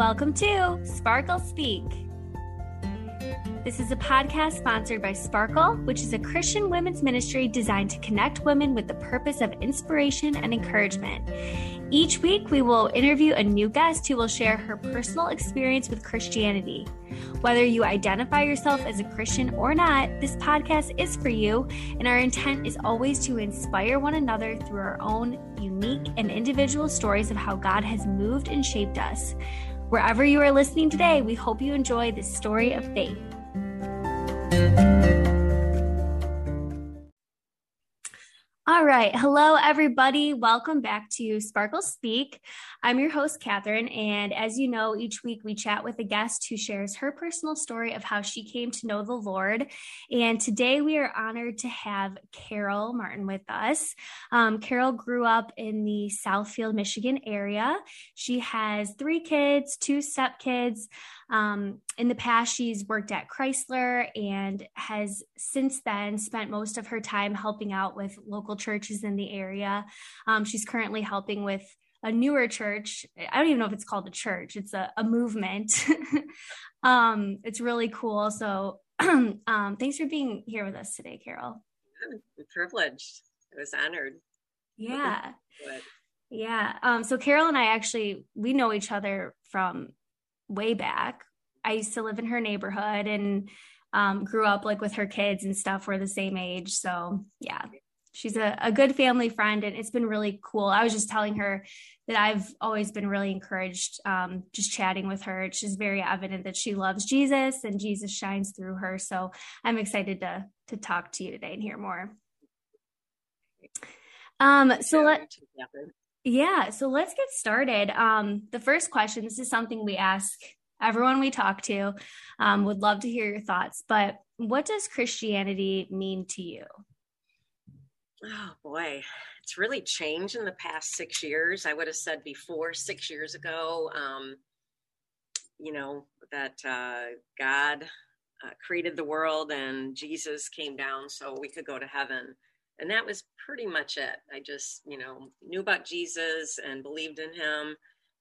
Welcome to Sparkle Speak. This is a podcast sponsored by Sparkle, which is a Christian women's ministry designed to connect women with the purpose of inspiration and encouragement. Each week, we will interview a new guest who will share her personal experience with Christianity. Whether you identify yourself as a Christian or not, this podcast is for you, and our intent is always to inspire one another through our own unique and individual stories of how God has moved and shaped us. Wherever you are listening today, we hope you enjoy this story of faith. All right. Hello, everybody. Welcome back to Sparkle Speak. I'm your host, Catherine. And as you know, each week we chat with a guest who shares her personal story of how she came to know the Lord. And today we are honored to have Carol Martin with us. Um, Carol grew up in the Southfield, Michigan area. She has three kids, two stepkids. Um, in the past, she's worked at Chrysler and has since then spent most of her time helping out with local churches in the area. Um, she's currently helping with a newer church. I don't even know if it's called a church, it's a, a movement. um, it's really cool. So, um, thanks for being here with us today, Carol. I'm privileged. I was honored. Yeah. Yeah. Um, so Carol and I actually we know each other from way back. I used to live in her neighborhood and um, grew up like with her kids and stuff. We're the same age. So yeah, she's a, a good family friend and it's been really cool. I was just telling her that I've always been really encouraged um, just chatting with her. It's just very evident that she loves Jesus and Jesus shines through her. So I'm excited to to talk to you today and hear more. Um, so let yeah, so let's get started. Um, the first question this is something we ask everyone we talk to. Um, would love to hear your thoughts, but what does Christianity mean to you? Oh boy, it's really changed in the past six years. I would have said before six years ago, um, you know, that uh, God uh, created the world and Jesus came down so we could go to heaven and that was pretty much it. I just, you know, knew about Jesus and believed in him,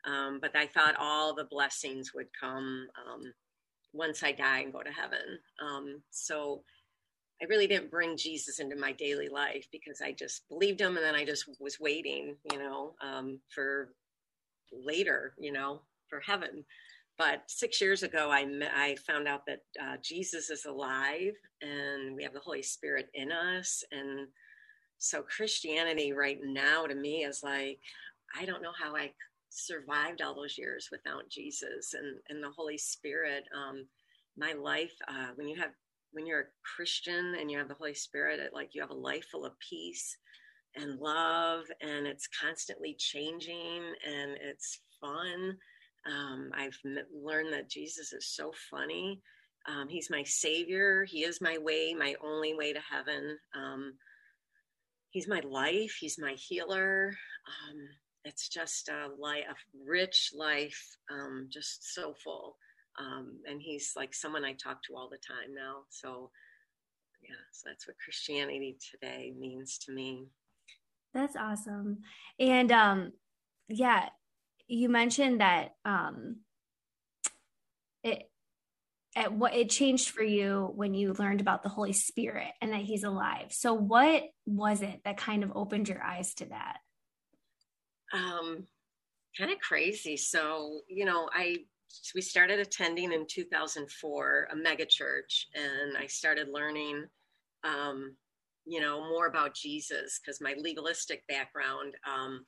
um, but I thought all the blessings would come um, once I die and go to heaven. Um, so I really didn't bring Jesus into my daily life because I just believed him, and then I just was waiting, you know, um, for later, you know, for heaven. But six years ago, I met, I found out that uh, Jesus is alive, and we have the Holy Spirit in us, and so Christianity right now to me is like, I don't know how I survived all those years without Jesus and, and the Holy Spirit. Um, my life, uh, when you have, when you're a Christian and you have the Holy Spirit, it, like you have a life full of peace and love and it's constantly changing and it's fun. Um, I've learned that Jesus is so funny. Um, he's my savior. He is my way, my only way to heaven. Um, he's my life. He's my healer. Um, it's just a life, a rich life, um, just so full. Um, and he's like someone I talk to all the time now. So, yeah, so that's what Christianity today means to me. That's awesome. And um, yeah, you mentioned that um, it at what it changed for you when you learned about the Holy Spirit and that He's alive. So, what was it that kind of opened your eyes to that? Um, kind of crazy. So, you know, I we started attending in 2004 a mega church, and I started learning, um, you know, more about Jesus because my legalistic background, um,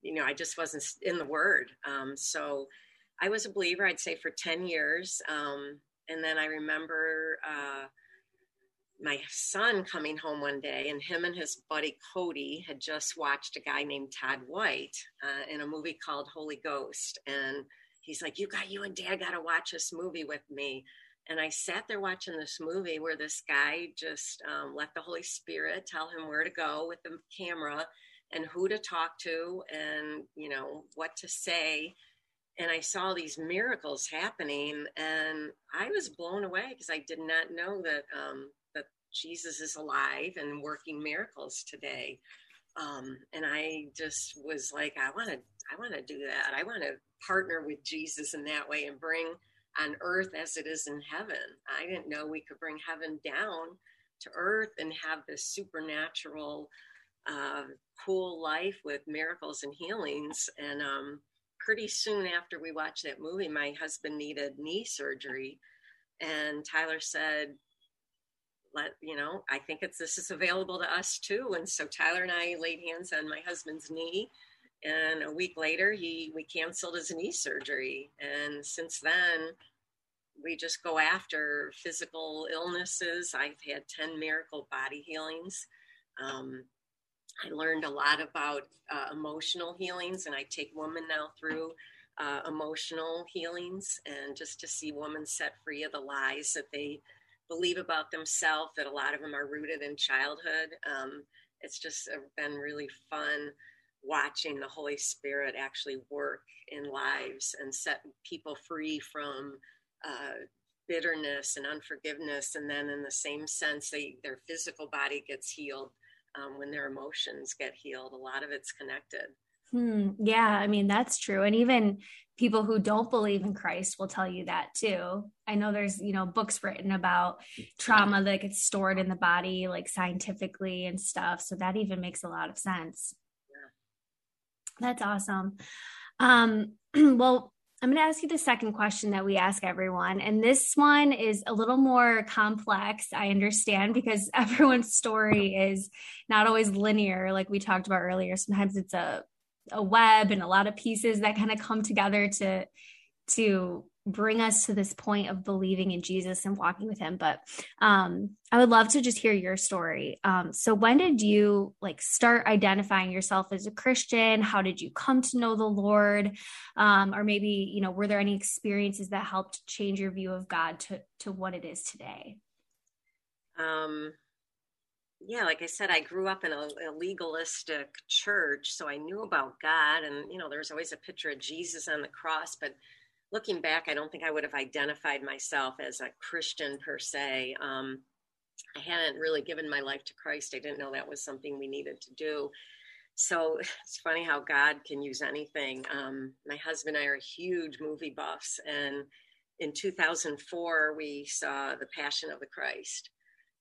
you know, I just wasn't in the Word. Um, so I was a believer, I'd say, for 10 years. Um, and then I remember uh, my son coming home one day, and him and his buddy Cody had just watched a guy named Todd White uh, in a movie called Holy Ghost. And he's like, You got, you and dad got to watch this movie with me. And I sat there watching this movie where this guy just um, let the Holy Spirit tell him where to go with the camera and who to talk to and, you know, what to say and I saw these miracles happening, and I was blown away because I did not know that um, that Jesus is alive and working miracles today. Um, and I just was like, I want to, I want to do that. I want to partner with Jesus in that way and bring on earth as it is in heaven. I didn't know we could bring heaven down to earth and have this supernatural, uh, cool life with miracles and healings. And um, pretty soon after we watched that movie, my husband needed knee surgery. And Tyler said, let you know i think it's this is available to us too. And so tyler and i laid hands on my husband's knee. And a week later he we canceled his knee surgery. And since then we just go after physical illnesses. I've had 10 miracle body healings. Um, i learned a lot about uh, emotional healings and i take women now through uh, emotional healings and just to see women set free of the lies that they believe about themselves that a lot of them are rooted in childhood. Um, it's just been really fun watching the Holy Spirit actually work in lives and set people free from uh, bitterness and unforgiveness. And then, in the same sense, they, their physical body gets healed um, when their emotions get healed. A lot of it's connected. Hmm. Yeah, I mean, that's true. And even people who don't believe in Christ will tell you that too. I know there's, you know, books written about trauma that gets stored in the body, like scientifically and stuff. So that even makes a lot of sense. Yeah. That's awesome. Um, well, I'm going to ask you the second question that we ask everyone. And this one is a little more complex, I understand, because everyone's story is not always linear, like we talked about earlier. Sometimes it's a a web and a lot of pieces that kind of come together to to bring us to this point of believing in Jesus and walking with him. But um I would love to just hear your story. Um so when did you like start identifying yourself as a Christian? How did you come to know the Lord? Um or maybe you know were there any experiences that helped change your view of God to to what it is today? Um yeah, like I said, I grew up in a, a, legalistic church, so I knew about God, and you know, there was always a picture of Jesus on the cross. But looking back, I don't think I would have identified myself as a Christian per se. Um, I hadn't really given my life to Christ. I didn't know that was something we needed to do. So it's funny how God can use anything. Um, my husband and I are huge movie buffs, and in 2004 we saw The Passion of the Christ,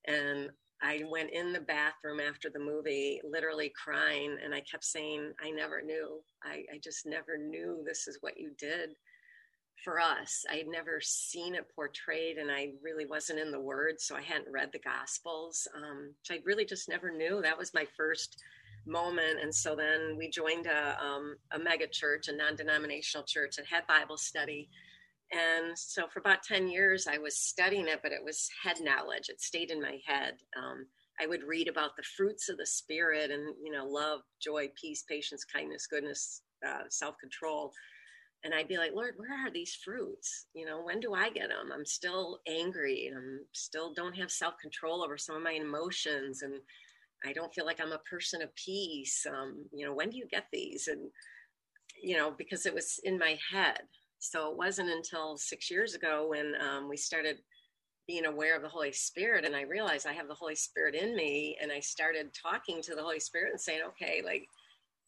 and I went in the bathroom after the movie, literally crying, and I kept saying, I never knew. I, I just never knew this is what you did for us. I had never seen it portrayed, and I really wasn't in the Word, so I hadn't read the Gospels. Um, I really just never knew. That was my first moment. And so then we joined a, um, a mega church, a non denominational church that had Bible study and so for about 10 years, I was studying it, but it was head knowledge. It stayed in my head. Um, I would read about the fruits of the spirit and, you know, love, joy, peace, patience, kindness, goodness, uh, self control. And I'd be like, Lord, where are these fruits? You know, when do I get them? I'm still angry and I'm still don't have self control over some of my emotions. And I don't feel like I'm a person of peace. Um, you know, when do you get these? And, you know, because it was in my head. So it wasn't until six years ago when um, we started being aware of the Holy Spirit and I realized I have the Holy Spirit in me and I started talking to the Holy Spirit and saying, okay, like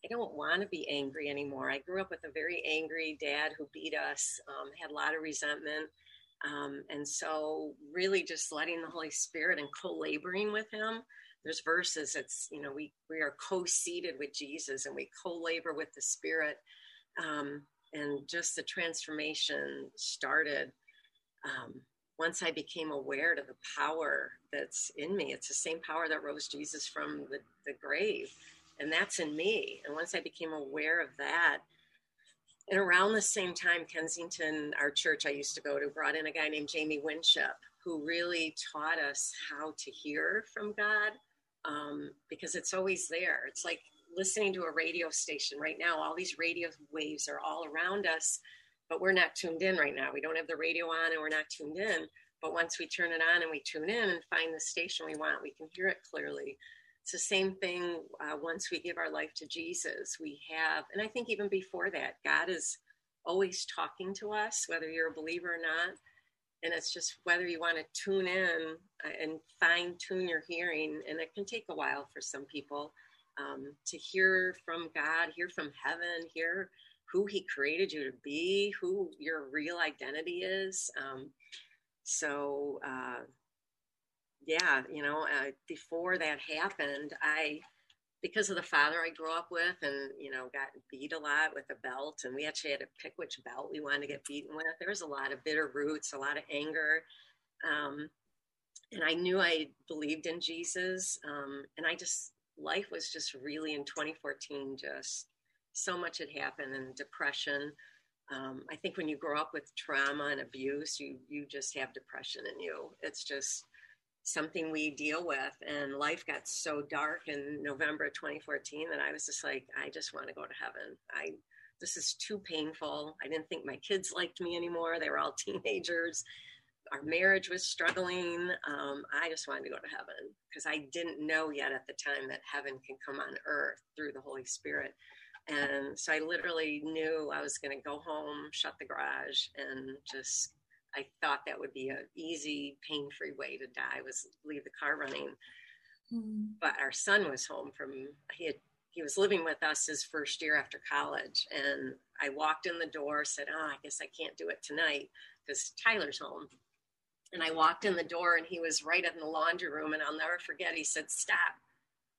I don't want to be angry anymore. I grew up with a very angry dad who beat us, um, had a lot of resentment. Um, and so really just letting the Holy Spirit and co-laboring with him. There's verses it's, you know, we, we are co-seated with Jesus and we co-labor with the Spirit. Um, and just the transformation started um, once I became aware to the power that's in me. It's the same power that rose Jesus from the, the grave, and that's in me. And once I became aware of that, and around the same time, Kensington, our church I used to go to, brought in a guy named Jamie Winship, who really taught us how to hear from God um, because it's always there. It's like listening to a radio station right now. All these radio waves are all around us, but we're not tuned in right now. We don't have the radio on and we're not tuned in. But once we turn it on and we tune in and find the station we want, we can hear it clearly. It's the same thing uh, once we give our life to Jesus. We have, and I think even before that, God is always talking to us, whether you're a believer or not. And it's just whether you want to tune in uh, and fine tune your hearing. And it can take a while for some people um, to hear from God, hear from heaven, hear who He created you to be, who your real identity is. Um, so, uh, yeah, you know, uh, before that happened, I, because of the father I grew up with and, you know, got beat a lot with a belt, and we actually had to pick which belt we wanted to get beaten with. There was a lot of bitter roots, a lot of anger. Um, and I knew I believed in Jesus. Um, and I just, life was just really in 2014, just so much had happened and depression. Um, I think when you grow up with trauma and abuse, you you just have depression in you. It's just something we deal with, and life got so dark in November of 2014 that I was just like, I just want to go to heaven. I this is too painful. I didn't think my kids liked me anymore. They were all teenagers. Our marriage was struggling. Um, I just wanted to go to heaven because I didn't know yet at the time that heaven can come on earth through the Holy Spirit. And so I literally knew I was going to go home, shut the garage, and just, I thought that would be an easy, pain free way to die was leave the car running. Mm-hmm. But our son was home from, he had, he was living with us his first year after college. And I walked in the door, said, Oh, I guess I can't do it tonight because Tyler's home. And I walked in the door and he was right in the laundry room. And I'll never forget, he said, Stop.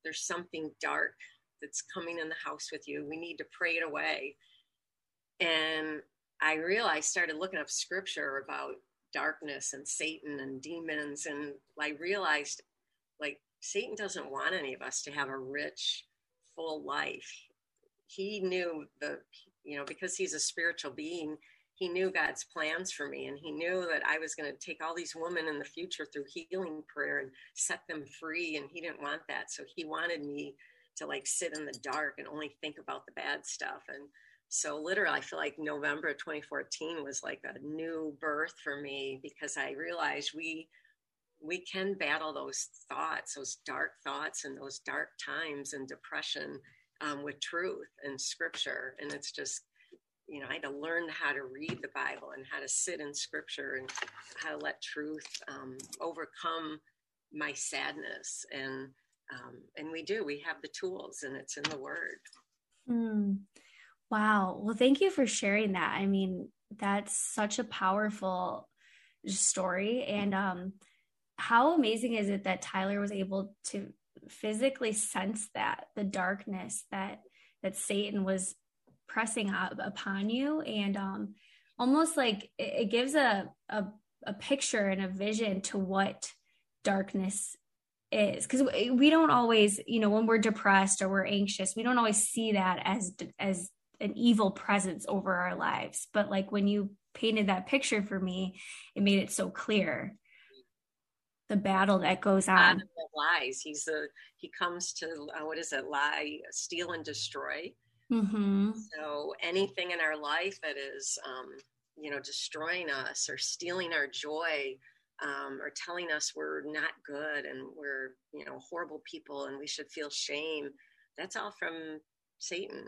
There's something dark that's coming in the house with you. We need to pray it away. And I realized, started looking up scripture about darkness and Satan and demons. And I realized, like, Satan doesn't want any of us to have a rich, full life. He knew the, you know, because he's a spiritual being, he knew God's plans for me. And he knew that I was going to take all these women in the future through healing prayer and set them free. And he didn't want that. So he wanted me to like sit in the dark and only think about the bad stuff. And so literally, I feel like November 2014 was like a new birth for me because I realized we we can battle those thoughts, those dark thoughts, and those dark times and depression um, with truth and scripture. And it's just, you know, I had to learn how to read the Bible and how to sit in scripture and how to let truth um, overcome my sadness and um, and we do we have the tools and it's in the word mm. Wow. Well thank you for sharing that. I mean that's such a powerful story. And um, how amazing is it that tyler was able to physically sense that the darkness that that satan was pressing up upon you? And um, almost like it, it gives a, a a picture and a vision to what darkness is. Because we don't always you know when we're depressed or we're anxious we don't always see that as as an evil presence over our lives. But like when you painted that picture for me it made it so clear the battle that goes on. Lies. He's a he comes to uh, what is it? Lie steal and destroy. Mm-hmm. so anything in our life that is um you know destroying us or stealing our joy um, or telling us we're not good and we're you know horrible people and we should feel shame that's all from satan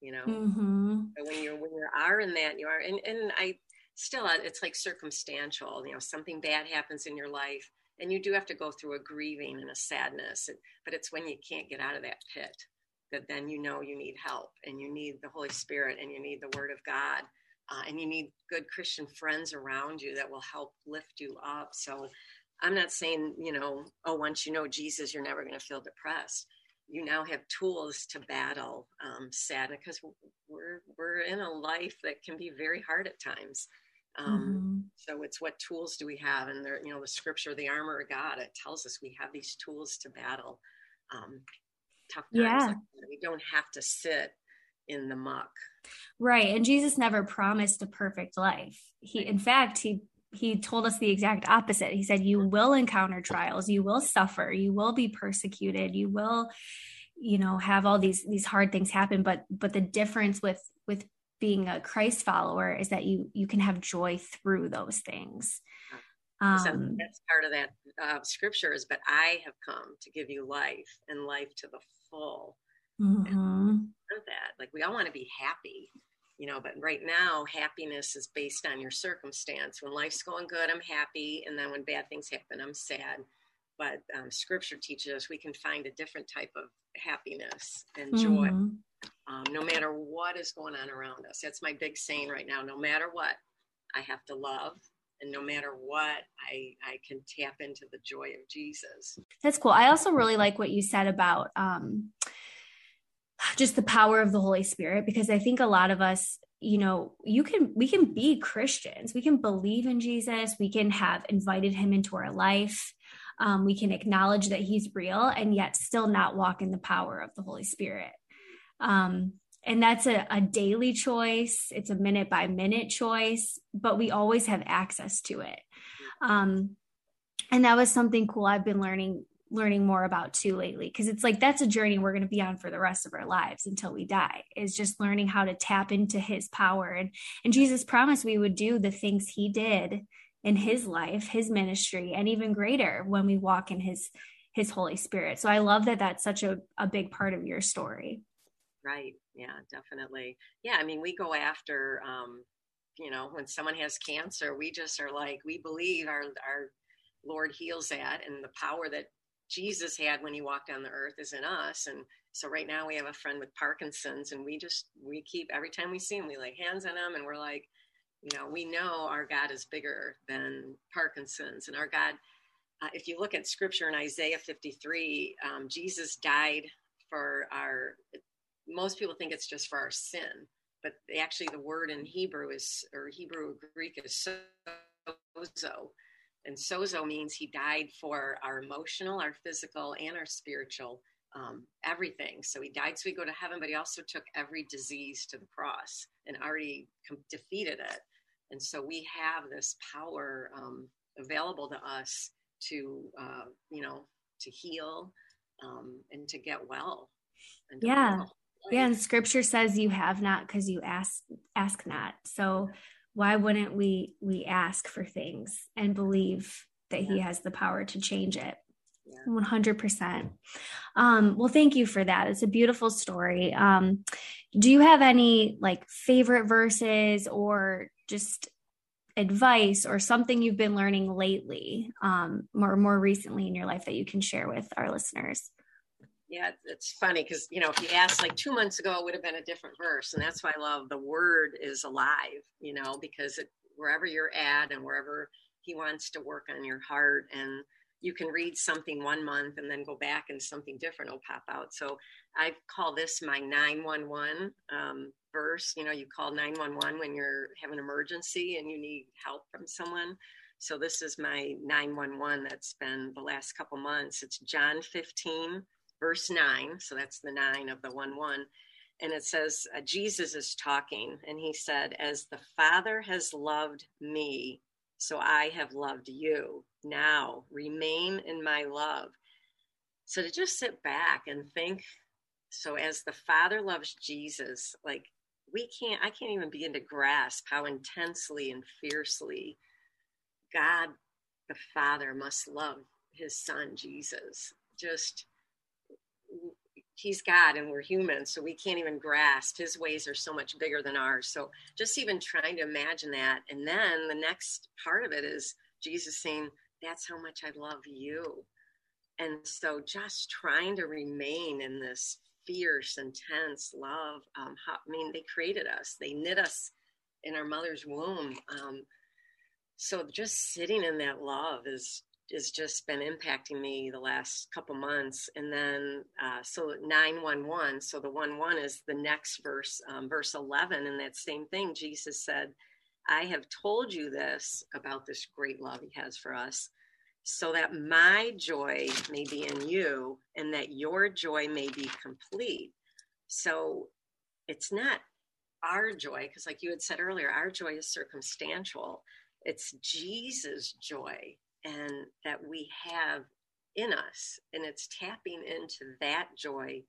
you know mm-hmm. when you're when you are in that you are and, and i still uh, it's like circumstantial you know something bad happens in your life and you do have to go through a grieving and a sadness but it's when you can't get out of that pit that then you know you need help and you need the holy spirit and you need the word of god uh, and you need good Christian friends around you that will help lift you up. So I'm not saying, you know, oh, once you know Jesus, you're never going to feel depressed. You now have tools to battle um, sadness because we're we're in a life that can be very hard at times. Um, mm-hmm. So it's what tools do we have? And there, you know, the scripture, the armor of God, it tells us we have these tools to battle um, tough times. Yeah. Like we don't have to sit in the muck. Right. And Jesus never promised a perfect life. He in fact, he he told us the exact opposite. He said you will encounter trials, you will suffer, you will be persecuted, you will you know have all these these hard things happen but but the difference with with being a Christ follower is that you you can have joy through those things. Um, so that's part of that uh, scripture is, but I have come to give you life and life to the full. Mm-hmm. that like we all want to be happy you know but right now happiness is based on your circumstance when life's going good i'm happy and then when bad things happen i'm sad but um, scripture teaches us we can find a different type of happiness and joy. Mm-hmm. Um, no matter what is going on around us. That's my big saying right now. No matter what, I have to love and no matter what i i can tap into the joy of jesus that's cool i also really like what you said about um just the power of the holy spirit because i think a lot of us you know you can we can be christians. We can believe in jesus. We can have invited him into our life. Um, we can acknowledge that he's real and yet still not walk in the power of the holy spirit. Um, and that's a, a daily choice. It's a minute by minute choice but we always have access to it. Um, and that was something cool i've been learning learning more about too lately because it's like that's a journey we're going to be on for the rest of our lives until we die is just learning how to tap into his power. And and jesus promised we would do the things he did in his life his ministry and even greater when we walk in his his holy spirit. So i love that that's such a, a big part of your story. Right. Yeah definitely. Yeah i mean we go after um you know when someone has cancer we just are like we believe our our lord heals that and the power that jesus had when he walked on the earth is in us and so right now we have a friend with parkinson's and we just we keep every time we see him we lay hands on him and we're like you know we know our god is bigger than parkinson's and our god uh, if you look at scripture in isaiah 53 um, jesus died for our most people think it's just for our sin, but actually the word in Hebrew is, or Hebrew Greek is sozo. And sozo means he died for our emotional, our physical, and our spiritual, um, everything. So he died so we go to heaven, but he also took every disease to the cross and already com- defeated it. And so we have this power um, available to us to, uh, you know, to heal um, and to get well. yeah yeah and scripture says you have not because you ask ask not so why wouldn't we we ask for things and believe that yeah. he has the power to change it? Yeah. 100% um, well thank you for that. It's a beautiful story. Um, do you have any like favorite verses or just advice or something you've been learning lately um, more more recently in your life that you can share with our listeners yeah, it's funny because you know if you asked like two months ago, it would have been a different verse, and that's why I love the word is alive. You know, because it, wherever you're at and wherever He wants to work on your heart, and you can read something one month and then go back and something different will pop out. So I call this my 911 um, verse. You know, you call 911 when you're have an emergency and you need help from someone. So this is my 911 that's been the last couple months. It's John 15 verse 9. So that's the 9 of the 1 1. And it says, uh, Jesus is talking, and he said, As the Father has loved me, so I have loved you. Now remain in my love. So to just sit back and think, so as the Father loves Jesus, like we can't, I can't even begin to grasp how intensely and fiercely God the Father must love his son Jesus. Just he's God and we're human, so we can't even grasp his ways are so much bigger than ours. So just even trying to imagine that. And then the next part of it is Jesus saying, That's how much I love you. And so just trying to remain in this fierce, intense love. Um, I mean, they created us, they knit us in our mother's womb. Um, so just sitting in that love is has just been impacting me the last couple months. And then, uh, so 911, so the 1 1 is the next verse, um, verse 11. And that same thing, Jesus said, I have told you this about this great love he has for us, so that my joy may be in you and that your joy may be complete. So it's not our joy, because like you had said earlier, our joy is circumstantial. It's Jesus' joy and that we have in us. And it's tapping into that joy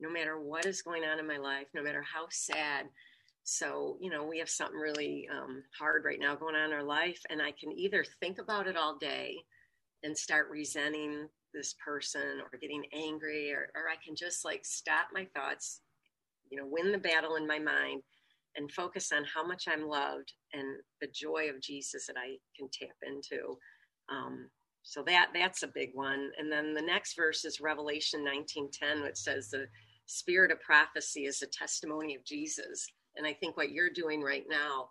no matter what is going on in my life, no matter how sad. So, you know, we have something really um, hard right now going on in our life, and I can either think about it all day and start resenting this person or getting angry, or, or I can just like stop my thoughts, you know, win the battle in my mind and focus on how much I'm loved and the joy of Jesus that I can tap into. Um, so that that's a big one. And then the next verse is Revelation 19:10, which says the spirit of prophecy is a testimony of Jesus. And I think what you're doing right now,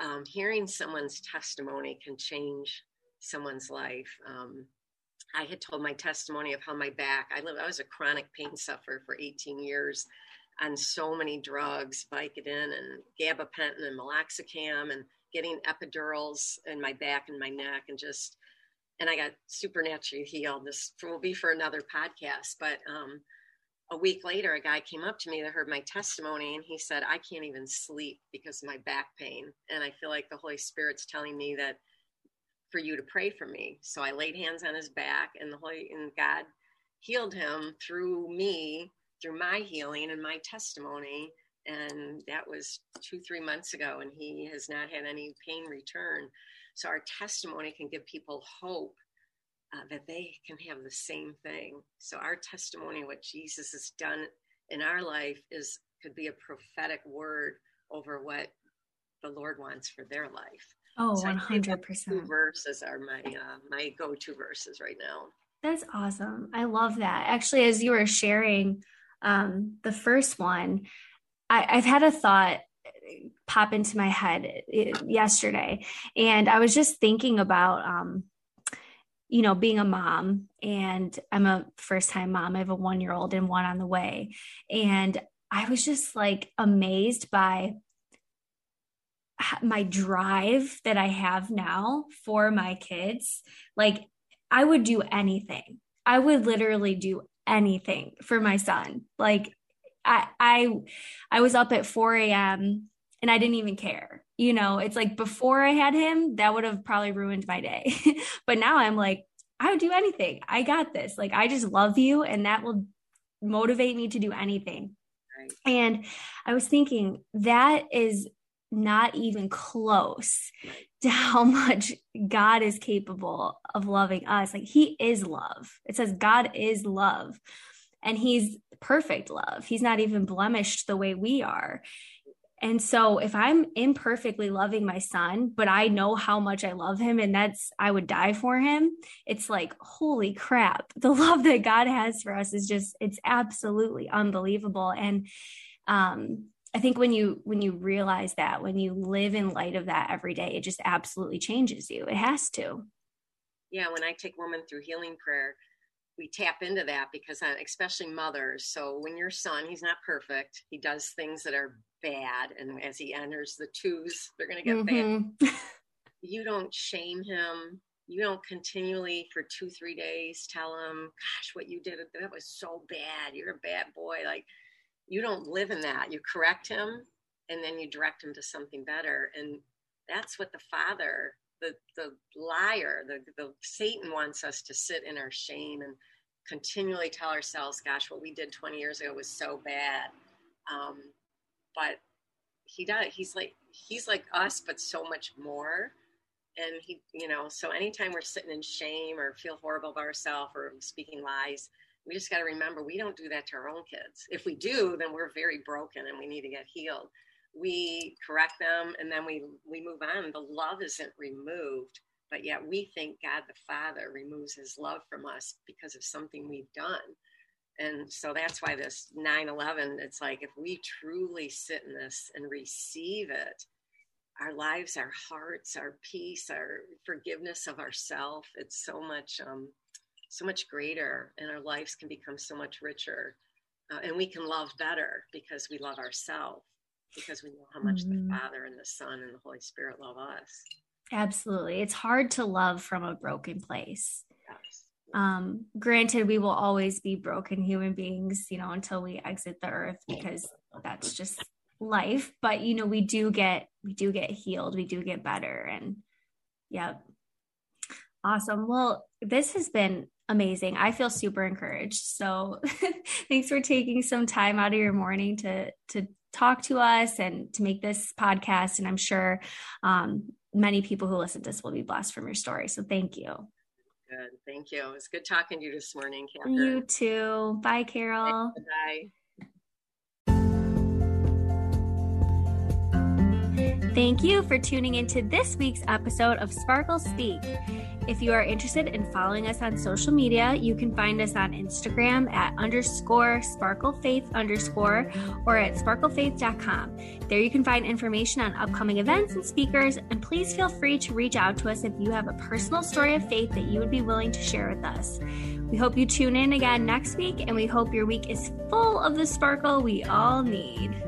um, hearing someone's testimony can change someone's life. Um, I had told my testimony of how my back, I live, I was a chronic pain sufferer for 18 years on so many drugs, Vicodin and gabapentin and meloxicam and getting epidurals in my back and my neck and just, and I got supernaturally healed. This will be for another podcast, but um, a week later, a guy came up to me that heard my testimony and he said, I can't even sleep because of my back pain. And I feel like the Holy Spirit's telling me that for you to pray for me. So I laid hands on his back and the Holy and God healed him through me, through my healing and my testimony. And that was two, three months ago, and he has not had any pain return. So our testimony can give people hope uh, that they can have the same thing. So our testimony, what Jesus has done in our life, is could be a prophetic word over what the Lord wants for their life. Oh, one hundred percent. Verses are my uh, my go to verses right now. That's awesome. I love that. Actually, as you were sharing um, the first one, I, I've had a thought pop into my head eh, yesterday, and I was just thinking about um, you know, being a mom and I'm a first time mom. I have a one year old and one on the way. And I was just like amazed by my drive that I have now for my kids. Like, I would do anything. I would literally do anything for my son. Like, I, I, I was up at 4 a.m. and I didn't even care you know, it's like before I had him, that would have probably ruined my day. but now I'm like, I would do anything. I got this. Like, I just love you, and that will motivate me to do anything. Right. And I was thinking that is not even close to how much God is capable of loving us. Like, He is love. It says God is love, and He's perfect love. He's not even blemished the way we are. And so if I'm imperfectly loving my son, but I know how much I love him and that's I would die for him, it's like holy crap. The love that God has for us is just it's absolutely unbelievable and um I think when you when you realize that, when you live in light of that every day, it just absolutely changes you. It has to. Yeah, when I take women through healing prayer, we tap into that because uh, especially mothers so when your son he's not perfect he does things that are bad and as he enters the twos they're going to get mm-hmm. bad you don't shame him. You don't continually for two three days tell him gosh what you did that was so bad. You're a bad boy. Like you don't live in that. You correct him and then you direct him to something better. And that's what the father the the liar, the the Satan wants us to sit in our shame and continually tell ourselves, "Gosh, what we did 20 years ago was so bad." Um, but he does. He's like he's like us, but so much more. And he, you know, so anytime we're sitting in shame or feel horrible about ourselves or speaking lies, we just got to remember we don't do that to our own kids. If we do, then we're very broken and we need to get healed we correct them and then we we move on the love isn't removed but yet we think god the father removes his love from us because of something we've done and so that's why this 9-11 it's like if we truly sit in this and receive it our lives our hearts our peace our forgiveness of ourself it's so much um so much greater and our lives can become so much richer uh, and we can love better because we love ourselves because we know how much mm-hmm. the Father and the Son and the Holy Spirit love us. Absolutely. It's hard to love from a broken place. Um, granted, we will always be broken human beings, you know, until we exit the earth because that's just life. But you know, we do get we do get healed, we do get better. And yep. Awesome. Well, this has been amazing. I feel super encouraged. So thanks for taking some time out of your morning to to talk to us and to make this podcast. And I'm sure um, many people who listen to this will be blessed from your story. So thank you. Good. Thank you. It was good talking to you this morning, Catherine. You too. Bye, Carol. Bye. Thank you for tuning into this week's episode of Sparkle Speak. If you are interested in following us on social media, you can find us on Instagram at underscore sparklefaith underscore or at sparklefaith.com. There you can find information on upcoming events and speakers, and please feel free to reach out to us if you have a personal story of faith that you would be willing to share with us. We hope you tune in again next week, and we hope your week is full of the sparkle we all need.